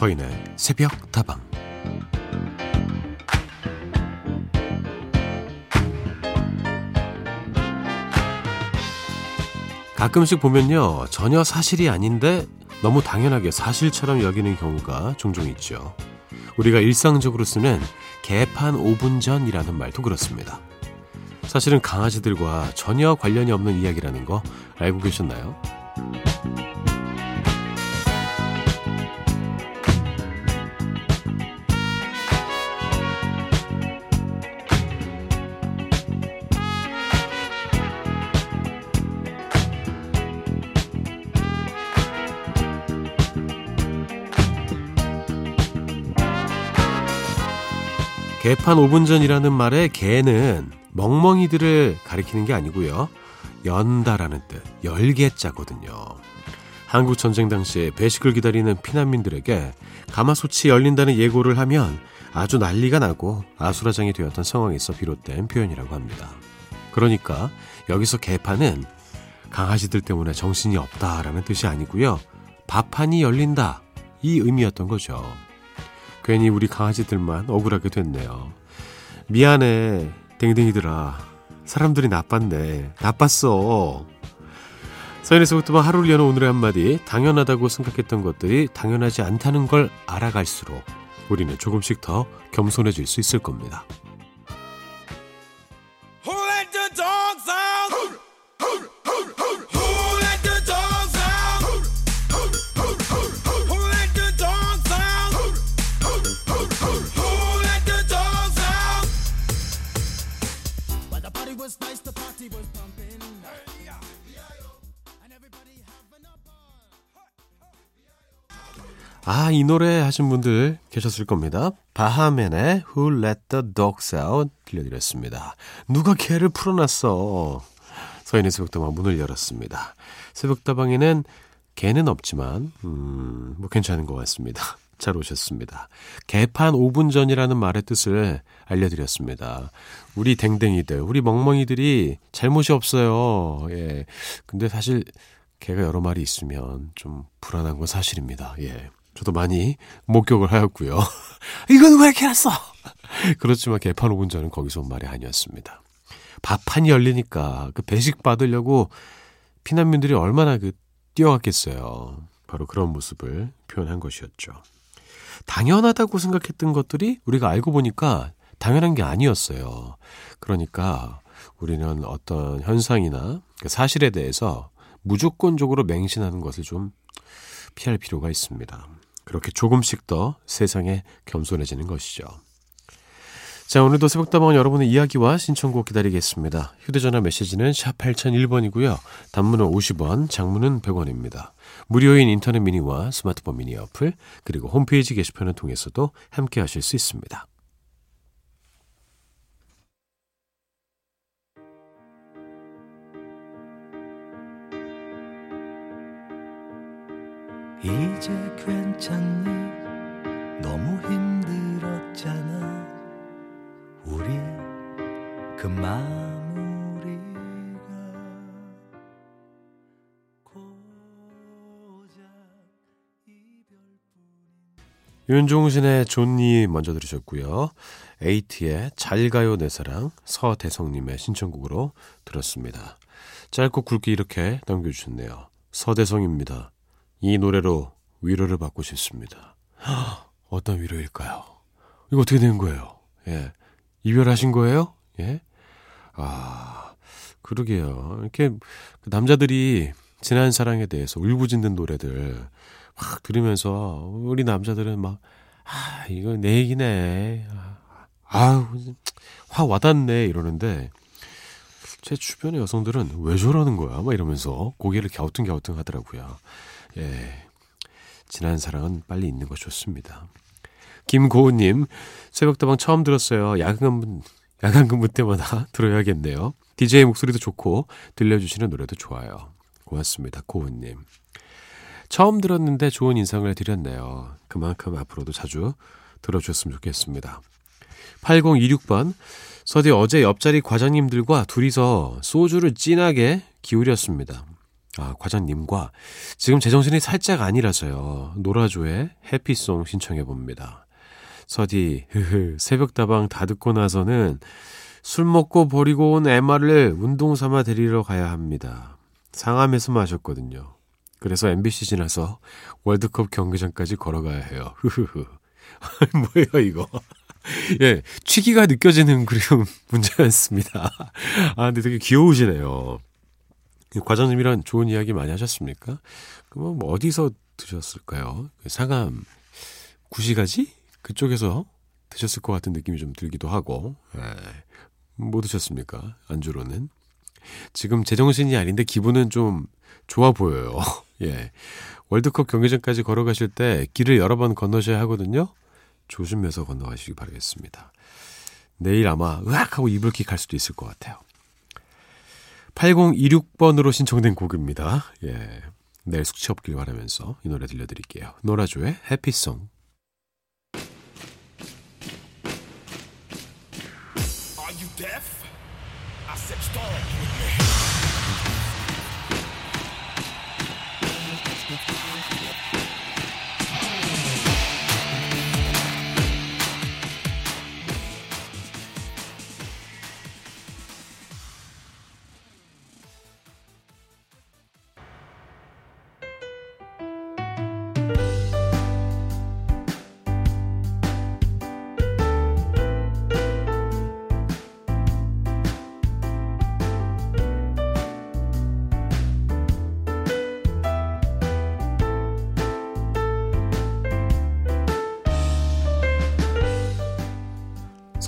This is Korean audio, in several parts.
서인의 새벽 다방. 가끔씩 보면요 전혀 사실이 아닌데 너무 당연하게 사실처럼 여기는 경우가 종종 있죠. 우리가 일상적으로 쓰는 개판 5분 전이라는 말도 그렇습니다. 사실은 강아지들과 전혀 관련이 없는 이야기라는 거 알고 계셨나요? 개판 5분 전이라는 말의 개는 멍멍이들을 가리키는 게 아니고요. 연다라는 뜻, 열개자거든요. 한국 전쟁 당시에 배식을 기다리는 피난민들에게 가마솥이 열린다는 예고를 하면 아주 난리가 나고 아수라장이 되었던 상황에서 비롯된 표현이라고 합니다. 그러니까 여기서 개판은 강아지들 때문에 정신이 없다라는 뜻이 아니고요. 밥판이 열린다 이 의미였던 거죠. 괜히 우리 강아지들만 억울하게 됐네요. 미안해, 댕댕이들아. 사람들이 나빴네. 나빴어. 서인에서부터 하루를 여는 오늘의 한마디, 당연하다고 생각했던 것들이 당연하지 않다는 걸 알아갈수록 우리는 조금씩 더 겸손해질 수 있을 겁니다. 아, 이 노래 하신 분들 계셨을 겁니다. 바하맨의 Who Let the Dogs Out 들려드렸습니다. 누가 개를 풀어놨어. 서인의 새벽다방 문을 열었습니다. 새벽다방에는 개는 없지만, 음, 뭐 괜찮은 것 같습니다. 잘 오셨습니다. 개판 5분 전이라는 말의 뜻을 알려드렸습니다. 우리 댕댕이들, 우리 멍멍이들이 잘못이 없어요. 예. 근데 사실 개가 여러 마리 있으면 좀 불안한 건 사실입니다. 예. 저도 많이 목격을 하였고요. 이건 왜 이렇게 났어? 그렇지만 개판 5분 전은 거기서 온 말이 아니었습니다. 밥판이 열리니까 그 배식 받으려고 피난민들이 얼마나 그 뛰어갔겠어요. 바로 그런 모습을 표현한 것이었죠. 당연하다고 생각했던 것들이 우리가 알고 보니까 당연한 게 아니었어요. 그러니까 우리는 어떤 현상이나 그 사실에 대해서 무조건적으로 맹신하는 것을 좀 피할 필요가 있습니다. 그렇게 조금씩 더 세상에 겸손해지는 것이죠. 자, 오늘도 새벽다방 여러분의 이야기와 신청곡 기다리겠습니다. 휴대전화 메시지는 샵 8001번이고요. 단문은 50원, 장문은 100원입니다. 무료인 인터넷 미니와 스마트폰 미니 어플, 그리고 홈페이지 게시판을 통해서도 함께 하실 수 있습니다. 이제 괜찮니? 너무 힘들었잖아. 우리 그 마무리가 윤종신의 존니 먼저 들으셨고요. 에이티의 잘 가요 내 사랑 서대성님의 신청곡으로 들었습니다. 짧고 굵게 이렇게 남겨주셨네요. 서대성입니다. 이 노래로 위로를 받고 싶습니다. 어떤 위로일까요? 이거 어떻게 된 거예요? 예. 이별하신 거예요? 예. 아, 그러게요. 이렇게 그 남자들이 지난 사랑에 대해서 울부짖는 노래들 막 들으면서 우리 남자들은 막, 아, 이거 내 얘기네. 아우, 화 와닿네. 이러는데 제 주변의 여성들은 왜 저러는 거야? 막 이러면서 고개를 갸우뚱갸우뚱 하더라고요. 예. 지난 사랑은 빨리 있는 거 좋습니다. 김고은님, 새벽다방 처음 들었어요. 야간, 근 야간 근무 때마다 들어야겠네요. DJ 목소리도 좋고, 들려주시는 노래도 좋아요. 고맙습니다. 고은님. 처음 들었는데 좋은 인상을 드렸네요. 그만큼 앞으로도 자주 들어주셨으면 좋겠습니다. 8026번, 서디 어제 옆자리 과장님들과 둘이서 소주를 진하게 기울였습니다. 아, 과장님과 지금 제정신이 살짝 아니라서요. 노라조의 해피송 신청해 봅니다. 서디, 흐흐, 새벽다방 다 듣고 나서는 술 먹고 버리고 온 MR을 운동 삼아 데리러 가야 합니다. 상암에서 마셨거든요. 그래서 MBC 지나서 월드컵 경기장까지 걸어가야 해요. 흐흐흐. 뭐예요, 이거? 예, 취기가 느껴지는 그런 문제였습니다. 아, 근데 되게 귀여우시네요. 과장님이랑 좋은 이야기 많이 하셨습니까? 그럼 뭐 어디서 드셨을까요? 상암 구시가지? 그쪽에서 드셨을 것 같은 느낌이 좀 들기도 하고, 예. 뭐 드셨습니까? 안주로는. 지금 제정신이 아닌데 기분은 좀 좋아 보여요. 예. 월드컵 경기장까지 걸어가실 때 길을 여러 번 건너셔야 하거든요. 조심해서 건너가시기 바라겠습니다. 내일 아마 으악 하고 이불킥 할 수도 있을 것 같아요. 8026번으로 신청된 곡입니다. 예. 내일 숙취 없길 바라면서 이 노래 들려드릴게요. 노라조의 해피송.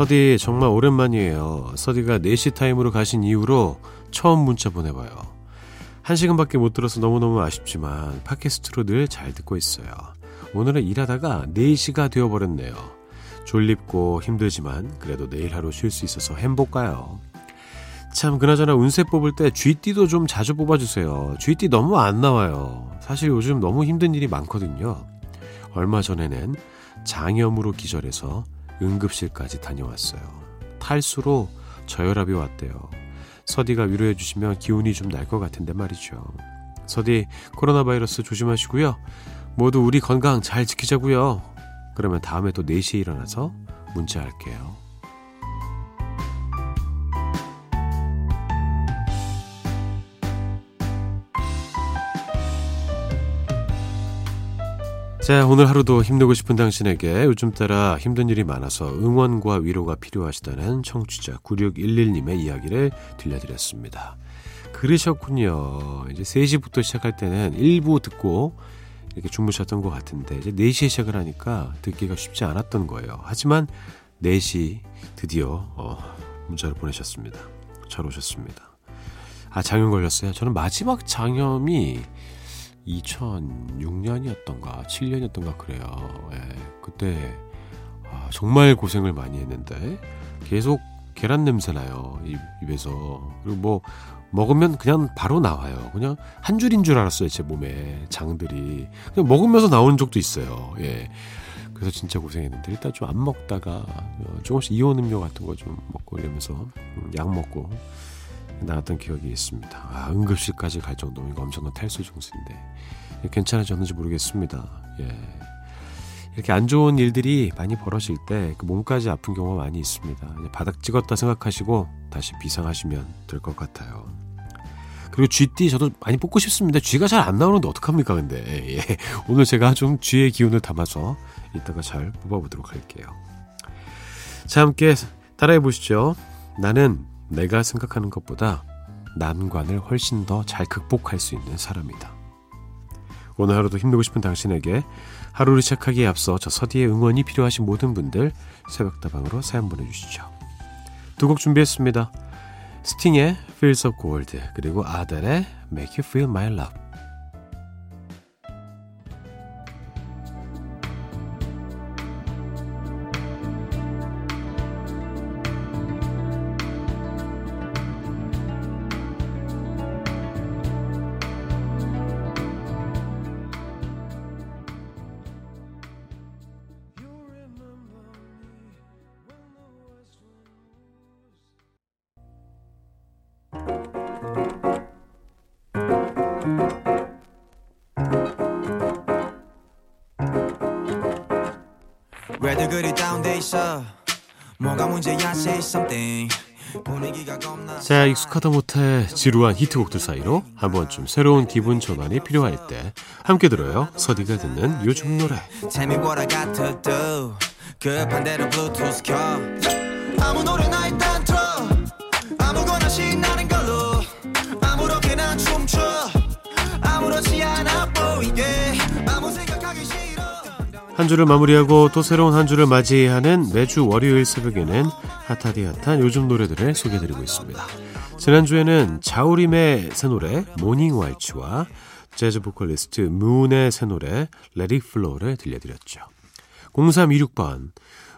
서디 정말 오랜만이에요. 서디가 4시 타임으로 가신 이후로 처음 문자 보내봐요. 한 시간밖에 못 들어서 너무너무 아쉽지만 팟캐스트로 늘 잘 듣고 있어요. 오늘은 일하다가 4시가 되어버렸네요. 졸립고 힘들지만 그래도 내일 하루 쉴 수 있어서 행복가요. 참 그나저나 운세 뽑을 때 쥐띠도 좀 자주 뽑아주세요. 쥐띠 너무 안 나와요. 사실 요즘 너무 힘든 일이 많거든요. 얼마 전에는 장염으로 기절해서 응급실까지 다녀왔어요. 탈수로 저혈압이 왔대요. 서디가 위로해 주시면 기운이 좀 날 것 같은데 말이죠. 서디 코로나 바이러스 조심하시고요. 모두 우리 건강 잘 지키자고요. 그러면 다음에 또 4시에 일어나서 문자할게요. 자, 오늘 하루도 힘내고 싶은 당신에게 요즘 따라 힘든 일이 많아서 응원과 위로가 필요하시다는 청취자 9611님의 이야기를 들려드렸습니다. 그러셨군요. 이제 3시부터 시작할 때는 1부 듣고 이렇게 주무셨던 것 같은데 이제 4시에 시작을 하니까 듣기가 쉽지 않았던 거예요. 하지만 4시 드디어 어, 문자를 보내셨습니다. 잘 오셨습니다. 아, 장염 걸렸어요. 저는 마지막 장염이 2006년이었던가 7년이었던가 그래요. 예, 그때 아, 정말 고생을 많이 했는데 계속 계란 냄새 나요 입, 입에서 그리고 뭐 먹으면 그냥 바로 나와요. 그냥 한 줄인 줄 알았어요 제 몸에 장들이 그냥 먹으면서 나오는 적도 있어요. 예. 그래서 진짜 고생했는데 일단 좀 안 먹다가 어, 조금씩 이온 음료 같은 거 좀 먹고 이러면서 음, 약 먹고 나왔던 기억이 있습니다. 아, 응급실까지 갈 정도면 이거 엄청난 탈수 증세인데 괜찮아졌는지 모르겠습니다. 예. 이렇게 안 좋은 일들이 많이 벌어질 때 그 몸까지 아픈 경우가 많이 있습니다. 바닥 찍었다 생각하시고 다시 비상하시면 될 것 같아요. 그리고 쥐띠 저도 많이 뽑고 싶습니다. 쥐가 잘 안 나오는데 어떡합니까 근데 예. 오늘 제가 좀 쥐의 기운을 담아서 이따가 잘 뽑아보도록 할게요. 자 함께 따라해 보시죠. 나는 내가 생각하는 것보다 난관을 훨씬 더 잘 극복할 수 있는 사람이다. 오늘 하루도 힘내고 싶은 당신에게 하루를 시작하기에 앞서 저 서디의 응원이 필요하신 모든 분들 새벽다방으로 사연 보내주시죠. 두 곡 준비했습니다. 스팅의 Feels of Gold 그리고 아델의 Make You Feel My Love 다들 그리 다운돼 있어. 뭐가 문제야 say something. 자 익숙하다 못해 지루한 히트곡들 사이로 한 번쯤 새로운 기분 전환이 필요할 때 함께 들어요. 서디가 듣는 요즘 노래. 급한 대로 블루투스 켜. 아무 노래나 일단 주를 마무리하고 또 새로운 한 주를 맞이하는 매주 월요일 새벽에는 핫하디 핫한 요즘 노래들을 소개해드리고 있습니다. 지난주에는 자우림의 새 노래 Morning Waltz와 재즈 보컬리스트 문의 새 노래 Let It Flow를 들려드렸죠. 0326번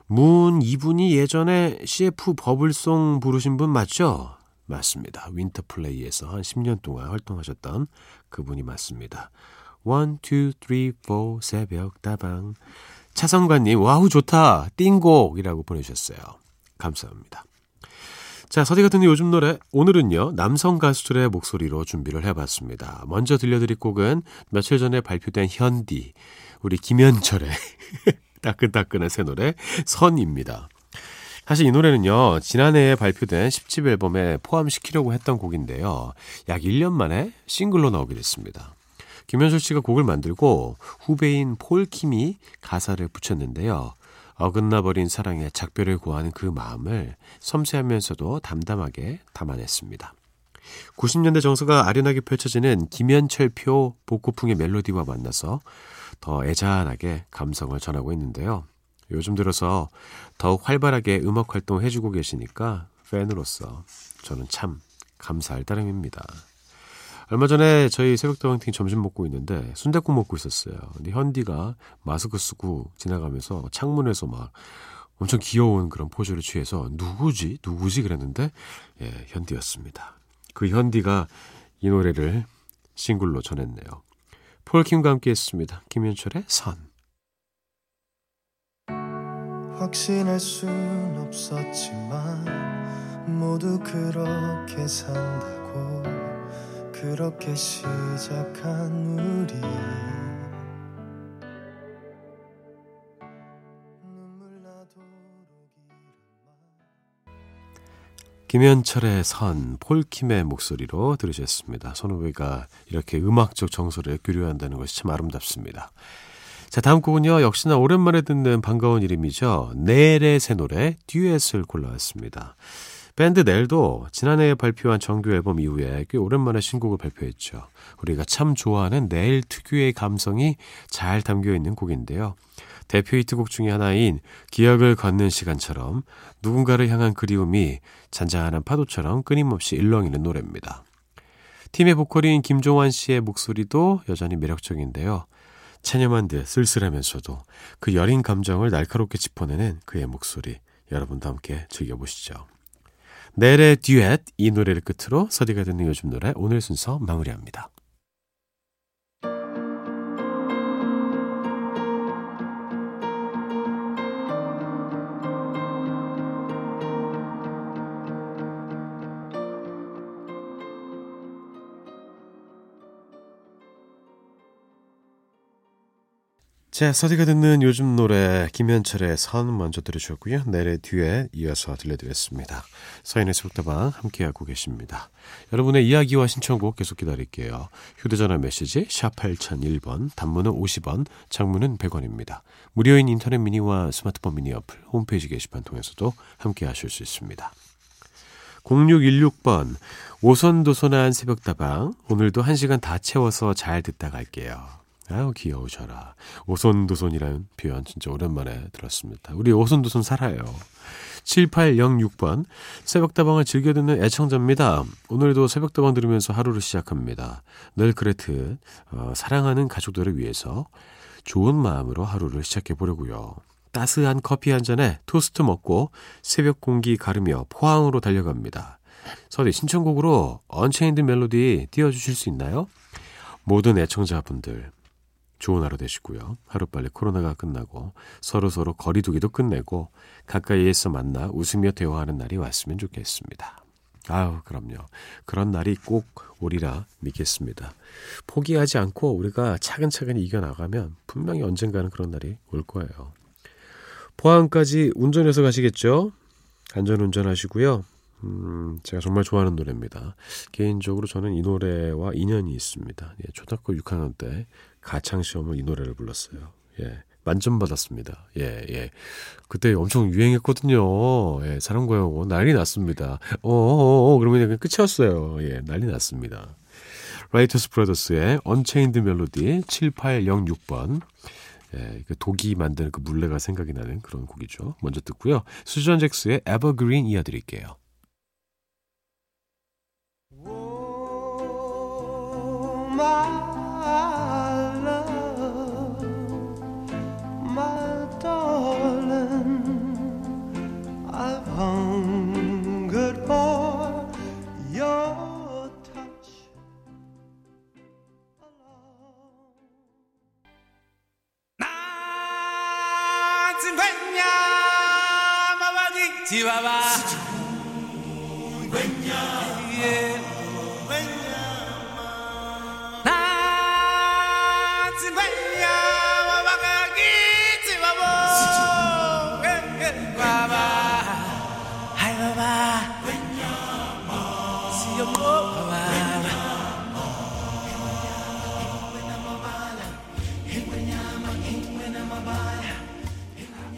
문 이분이 예전에 CF 버블송 부르신 분 맞죠? 맞습니다. 윈터플레이에서 한 10년 동안 활동하셨던 그분이 맞습니다. 1, 2, 3, 4 새벽 다방 차성관님 wow 좋다 띵곡이라고 보내주셨어요. 감사합니다. 자, 서디 같은 요즘 노래 오늘은요 남성 가수들의 목소리로 준비를 해봤습니다. 먼저 들려드릴 곡은 며칠 전에 발표된 현디 우리 김현철의 따끈따끈한 새 노래 선입니다. 사실 이 노래는요, 지난해에 발표된 10집 앨범에 포함시키려고 했던 곡인데요. 약 1년 만에 싱글로 나오게 됐습니다. 김현철 씨가 곡을 만들고 후배인 폴킴이 가사를 붙였는데요. 어긋나버린 사랑에 작별을 구하는 그 마음을 섬세하면서도 담담하게 담아냈습니다. 90년대 정서가 아련하게 펼쳐지는 김현철표 복고풍의 멜로디와 만나서 더 애잔하게 감성을 전하고 있는데요. 요즘 들어서 더욱 활발하게 음악 활동 해주고 계시니까 팬으로서 저는 참 감사할 따름입니다. 얼마 전에 저희 새벽다방팅 점심 먹고 있는데 순대국 먹고 있었어요. 근데 현디가 마스크 쓰고 지나가면서 창문에서 막 엄청 귀여운 그런 포즈를 취해서 누구지? 누구지? 그랬는데 예, 현디였습니다. 그 현디가 이 노래를 싱글로 전했네요. 폴킴과 함께 했습니다. 김현철의 선. 확신할 순 없었지만 모두 그렇게 산다고 그렇게 시작한 우리 김현철의 선, 폴킴의 목소리로 들으셨습니다. 선우회가 이렇게 음악적 정서를 교류한다는 것이 참 아름답습니다. 자, 다음 곡은요. 역시나 오랜만에 듣는 반가운 이름이죠. 넬의 새 노래 듀엣을 골라왔습니다. 밴드 넬도 지난해에 발표한 정규 앨범 이후에 꽤 오랜만에 신곡을 발표했죠. 우리가 참 좋아하는 넬 특유의 감성이 잘 담겨 있는 곡인데요. 대표 히트곡 중의 하나인 기억을 걷는 시간처럼 누군가를 향한 그리움이 잔잔한 파도처럼 끊임없이 일렁이는 노래입니다. 팀의 보컬인 김종환 씨의 목소리도 여전히 매력적인데요. 체념한 듯 쓸쓸하면서도 그 여린 감정을 날카롭게 짚어내는 그의 목소리 여러분도 함께 즐겨보시죠. 넬의 듀엣 이 노래를 끝으로 서디가 듣는 요즘 노래 오늘 순서 마무리합니다. 자, 서디가 듣는 요즘 노래 김현철의 선 먼저 들으셨고요. 내래 뒤에 이어서 들려드렸습니다. 서인의 속다방 함께하고 계십니다. 여러분의 이야기와 신청곡 계속 기다릴게요. 휴대전화 메시지 샵 8001번, 단문은 50원, 장문은 100원입니다. 무료인 인터넷 미니와 스마트폰 미니 어플, 홈페이지 게시판 통해서도 함께하실 수 있습니다. 0616번 오선도선한 새벽다방 오늘도 1시간 다 채워서 잘 듣다 갈게요. 아유 귀여우셔라. 오손도손이라는 표현 진짜 오랜만에 들었습니다. 우리 오손도손 살아요. 7806번 새벽다방을 즐겨 듣는 애청자입니다. 오늘도 새벽다방 들으면서 하루를 시작합니다. 늘 그랬듯 어, 사랑하는 가족들을 위해서 좋은 마음으로 하루를 시작해 보려고요. 따스한 커피 한 잔에 토스트 먹고 새벽 공기 가르며 포항으로 달려갑니다. 서디 신청곡으로 Unchained Melody 띄워주실 수 있나요? 모든 애청자분들 좋은 하루 되시고요. 하루빨리 코로나가 끝나고 서로서로 거리두기도 끝내고 가까이에서 만나 웃으며 대화하는 날이 왔으면 좋겠습니다. 아우, 그럼요. 그런 날이 꼭 오리라 믿겠습니다. 포기하지 않고 우리가 차근차근 이겨나가면 분명히 언젠가는 그런 날이 올 거예요. 포항까지 운전해서 가시겠죠? 안전 운전 하시고요. 음, 제가 정말 좋아하는 노래입니다. 개인적으로 저는 이 노래와 인연이 있습니다. 예, 초등학교 6학년 때 가창 시험을 이 노래를 불렀어요. 예. 만점 받았습니다. 예, 예. 그때 엄청 유행했거든요. 예, 사랑과 영혼 난리 났습니다. 어어어, 그러면 그냥 끝이었어요. 예, 난리 났습니다. Righteous Brothers의 Unchained Melody 7806번. 예, 그 도기 만드는 그 물레가 생각이 나는 그런 곡이죠. 먼저 듣고요. Susan Jacks의 Evergreen 이어드릴게요. Chihuahua.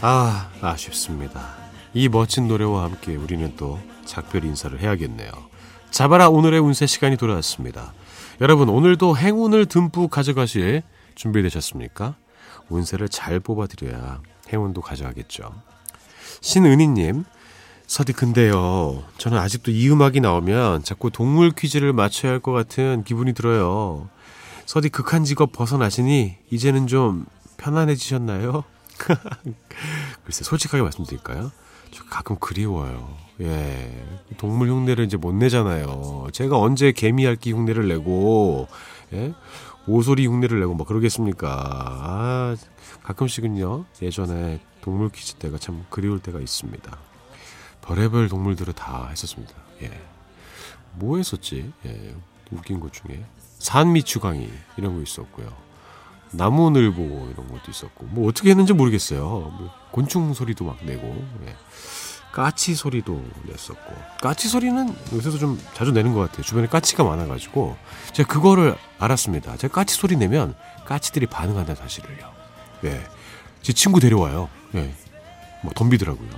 아, 아쉽습니다. 이 멋진 노래와 함께 우리는 또 작별 인사를 해야겠네요. 자바라 오늘의 운세 시간이 돌아왔습니다. 여러분, 오늘도 행운을 듬뿍 가져가실 준비되셨습니까? 운세를 잘 뽑아드려야 행운도 가져가겠죠. 신은희님, 서디 근데요, 저는 아직도 이 음악이 나오면 자꾸 동물 퀴즈를 맞춰야 할 것 같은 기분이 들어요. 서디 극한 직업 벗어나시니 이제는 좀 편안해지셨나요? 글쎄, 솔직하게 말씀드릴까요? 저 가끔 그리워요. 예. 동물 흉내를 이제 못 내잖아요. 제가 언제 개미 핥기 흉내를 내고, 예? 오소리 흉내를 내고 막 그러겠습니까. 아, 가끔씩은요, 예전에 동물 퀴즈 때가 참 그리울 때가 있습니다. 별의별 동물들을 다 했었습니다. 예. 뭐 했었지? 예. 웃긴 것 중에. 산미추강이 이런 거 있었고요. 나무늘보 이런 것도 있었고 뭐 어떻게 했는지 모르겠어요. 뭐 곤충 소리도 막 내고 예. 까치 소리도 냈었고 까치 소리는 요새도 좀 자주 내는 것 같아요. 주변에 까치가 많아가지고 제가 그거를 알았습니다. 제가 까치 소리 내면 까치들이 반응한다는 사실을요. 예, 제 친구 데려와요. 예, 뭐 덤비더라고요.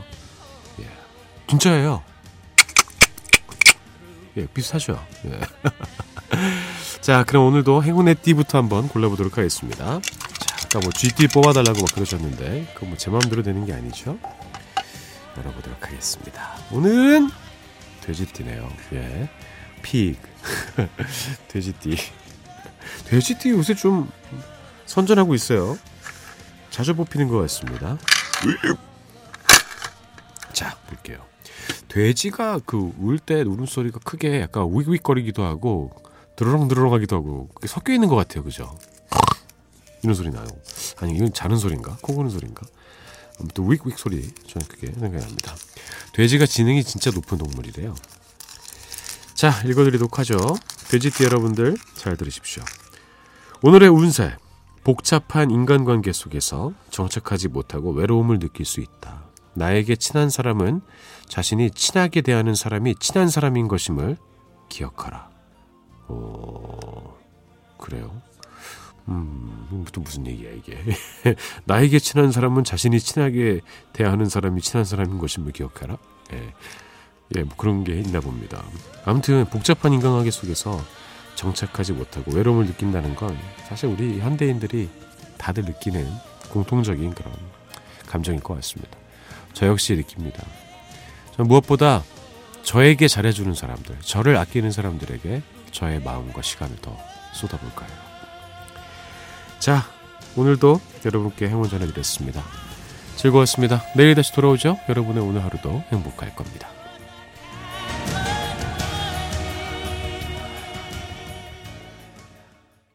예, 진짜예요. 예, 비슷하죠. 예. 자, 그럼 오늘도 행운의 띠부터 한번 골라보도록 하겠습니다. 자, 아까 뭐 GT 뽑아달라고 막 그러셨는데, 그건 뭐제 마음대로 되는 게 아니죠? 열어보도록 하겠습니다. 오늘은 돼지띠네요. 예. 픽. 돼지띠. 돼지띠 요새 좀 선전하고 있어요. 자주 뽑히는 것 같습니다. 자, 볼게요. 돼지가 그 울 때 울음소리가 크게 약간 윅윅거리기도 하고 드르렁드르렁 하기도 하고 그게 섞여 있는 것 같아요, 그죠? 이런 소리 나요. 아니 이건 자는 소리인가? 코 고는 소리인가? 아무튼 윅윅 소리 저는 그게 생각이 납니다. 돼지가 지능이 진짜 높은 동물이래요. 자 읽어드리도록 하죠. 돼지띠 여러분들 잘 들으십시오. 오늘의 운세 복잡한 인간관계 속에서 정착하지 못하고 외로움을 느낄 수 있다. 나에게 친한 사람은 자신이 친하게 대하는 사람이 친한 사람인 것임을 기억하라. 어, 그래요? 음, 또 무슨 얘기야, 이게. 나에게 친한 사람은 자신이 친하게 대하는 사람이 친한 사람인 것임을 기억하라? 예. 예, 뭐 그런 게 있나 봅니다. 아무튼 복잡한 인간관계 속에서 정착하지 못하고 외로움을 느낀다는 건 사실 우리 현대인들이 다들 느끼는 공통적인 그런 감정일 것 같습니다. 저 역시 느낍니다. 무엇보다 저에게 잘해주는 사람들, 저를 아끼는 사람들에게 저의 마음과 시간을 더 쏟아볼까요? 자, 오늘도 여러분께 행운 전해드렸습니다. 즐거웠습니다. 내일 다시 돌아오죠? 여러분의 오늘 하루도 행복할 겁니다.